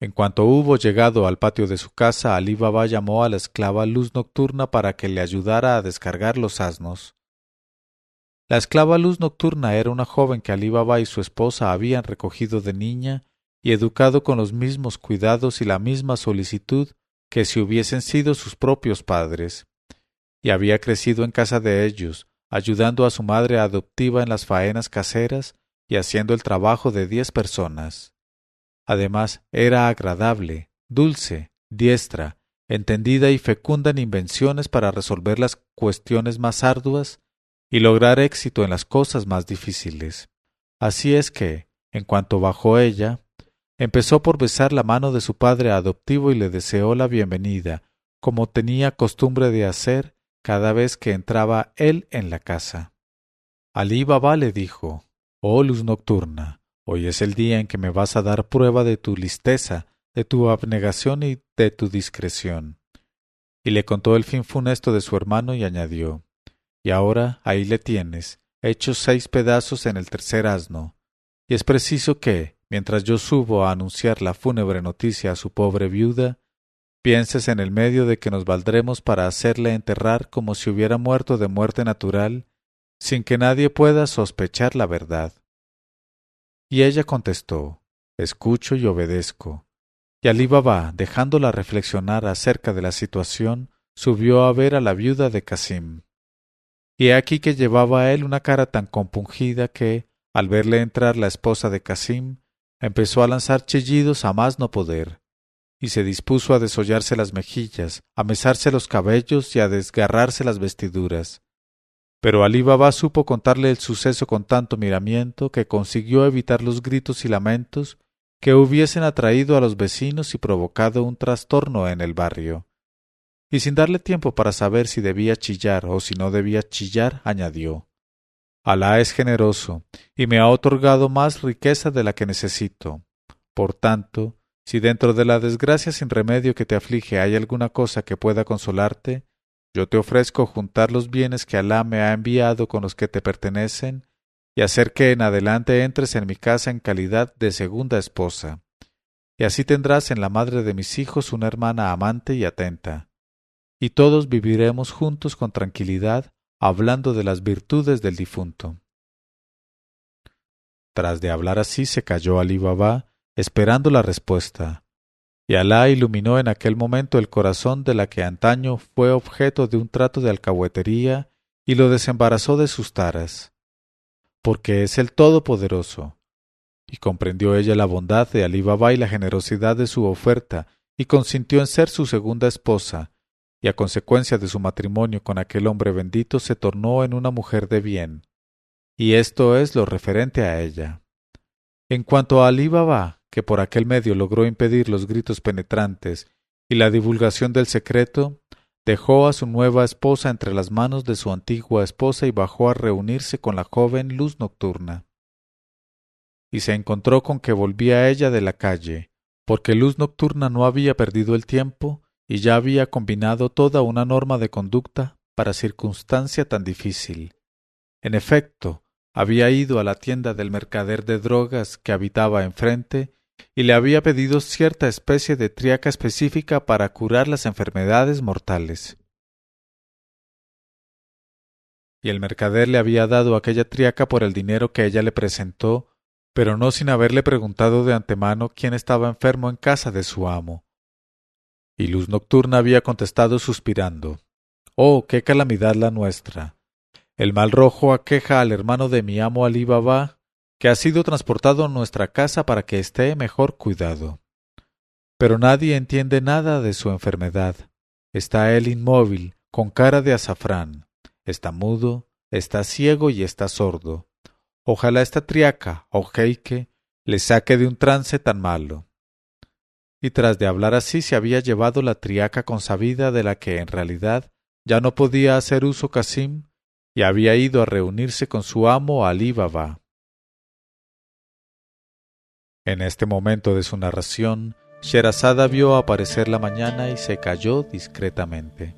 A: En cuanto hubo llegado al patio de su casa, Ali Baba llamó a la esclava Luz Nocturna para que le ayudara a descargar los asnos. La esclava Luz Nocturna era una joven que Ali Baba y su esposa habían recogido de niña y educado con los mismos cuidados y la misma solicitud que si hubiesen sido sus propios padres, y había crecido en casa de ellos, ayudando a su madre adoptiva en las faenas caseras y haciendo el trabajo de diez personas. Además, era agradable, dulce, diestra, entendida y fecunda en invenciones para resolver las cuestiones más arduas y lograr éxito en las cosas más difíciles. Así es que, en cuanto bajó ella, empezó por besar la mano de su padre adoptivo y le deseó la bienvenida, como tenía costumbre de hacer cada vez que entraba él en la casa. Alí Baba le dijo Oh luz nocturna, hoy es el día en que me vas a dar prueba de tu listeza, de tu abnegación y de tu discreción. Y le contó el fin funesto de su hermano y añadió Y ahora ahí le tienes, hechos seis pedazos en el tercer asno. Y es preciso que, mientras yo subo a anunciar la fúnebre noticia a su pobre viuda, pienses en el medio de que nos valdremos para hacerle enterrar como si hubiera muerto de muerte natural, sin que nadie pueda sospechar la verdad. Y ella contestó Escucho y obedezco. Y Alí Baba, dejándola reflexionar acerca de la situación, subió a ver a la viuda de Casim. Y aquí que llevaba a él una cara tan compungida que, al verle entrar la esposa de Casim, empezó a lanzar chillidos a más no poder, y se dispuso a desollarse las mejillas, a mesarse los cabellos y a desgarrarse las vestiduras. Pero Alí Baba supo contarle el suceso con tanto miramiento que consiguió evitar los gritos y lamentos que hubiesen atraído a los vecinos y provocado un trastorno en el barrio. Y sin darle tiempo para saber si debía chillar o si no debía chillar, añadió Alá es generoso y me ha otorgado más riqueza de la que necesito. Por tanto, si dentro de la desgracia sin remedio que te aflige hay alguna cosa que pueda consolarte, yo te ofrezco juntar los bienes que Alá me ha enviado con los que te pertenecen y hacer que en adelante entres en mi casa en calidad de segunda esposa. Y así tendrás en la madre de mis hijos una hermana amante y atenta. Y todos viviremos juntos con tranquilidad hablando de las virtudes del difunto. Tras de hablar así se calló Ali Baba, esperando la respuesta, y Alá iluminó en aquel momento el corazón de la que antaño fue objeto de un trato de alcahuetería y lo desembarazó de sus taras, porque es el Todopoderoso. Y comprendió ella la bondad de Ali Baba y la generosidad de su oferta, y consintió en ser su segunda esposa, y a consecuencia de su matrimonio con aquel hombre bendito se tornó en una mujer de bien. Y esto es lo referente a ella. En cuanto a Ali Baba, que por aquel medio logró impedir los gritos penetrantes y la divulgación del secreto, dejó a su nueva esposa entre las manos de su antigua esposa y bajó a reunirse con la joven luz nocturna. Y se encontró con que volvía ella de la calle, porque luz nocturna no había perdido el tiempo y ya había combinado toda una norma de conducta para circunstancia tan difícil. En efecto, había ido a la tienda del mercader de drogas que habitaba enfrente y le había pedido cierta especie de triaca específica para curar las enfermedades mortales. Y el mercader le había dado aquella triaca por el dinero que ella le presentó, pero no sin haberle preguntado de antemano quién estaba enfermo en casa de su amo y Luz Nocturna había contestado suspirando Oh, qué calamidad la nuestra. El mal rojo aqueja al hermano de mi amo Ali Baba, que ha sido transportado a nuestra casa para que esté mejor cuidado. Pero nadie entiende nada de su enfermedad. Está él inmóvil, con cara de azafrán. Está mudo, está ciego y está sordo. Ojalá esta triaca o jeique le saque de un trance tan malo y tras de hablar así se había llevado la triaca consabida de la que en realidad ya no podía hacer uso Casim y había ido a reunirse con su amo Ali Baba. En este momento de su narración, Sherazada vio aparecer la mañana y se calló discretamente.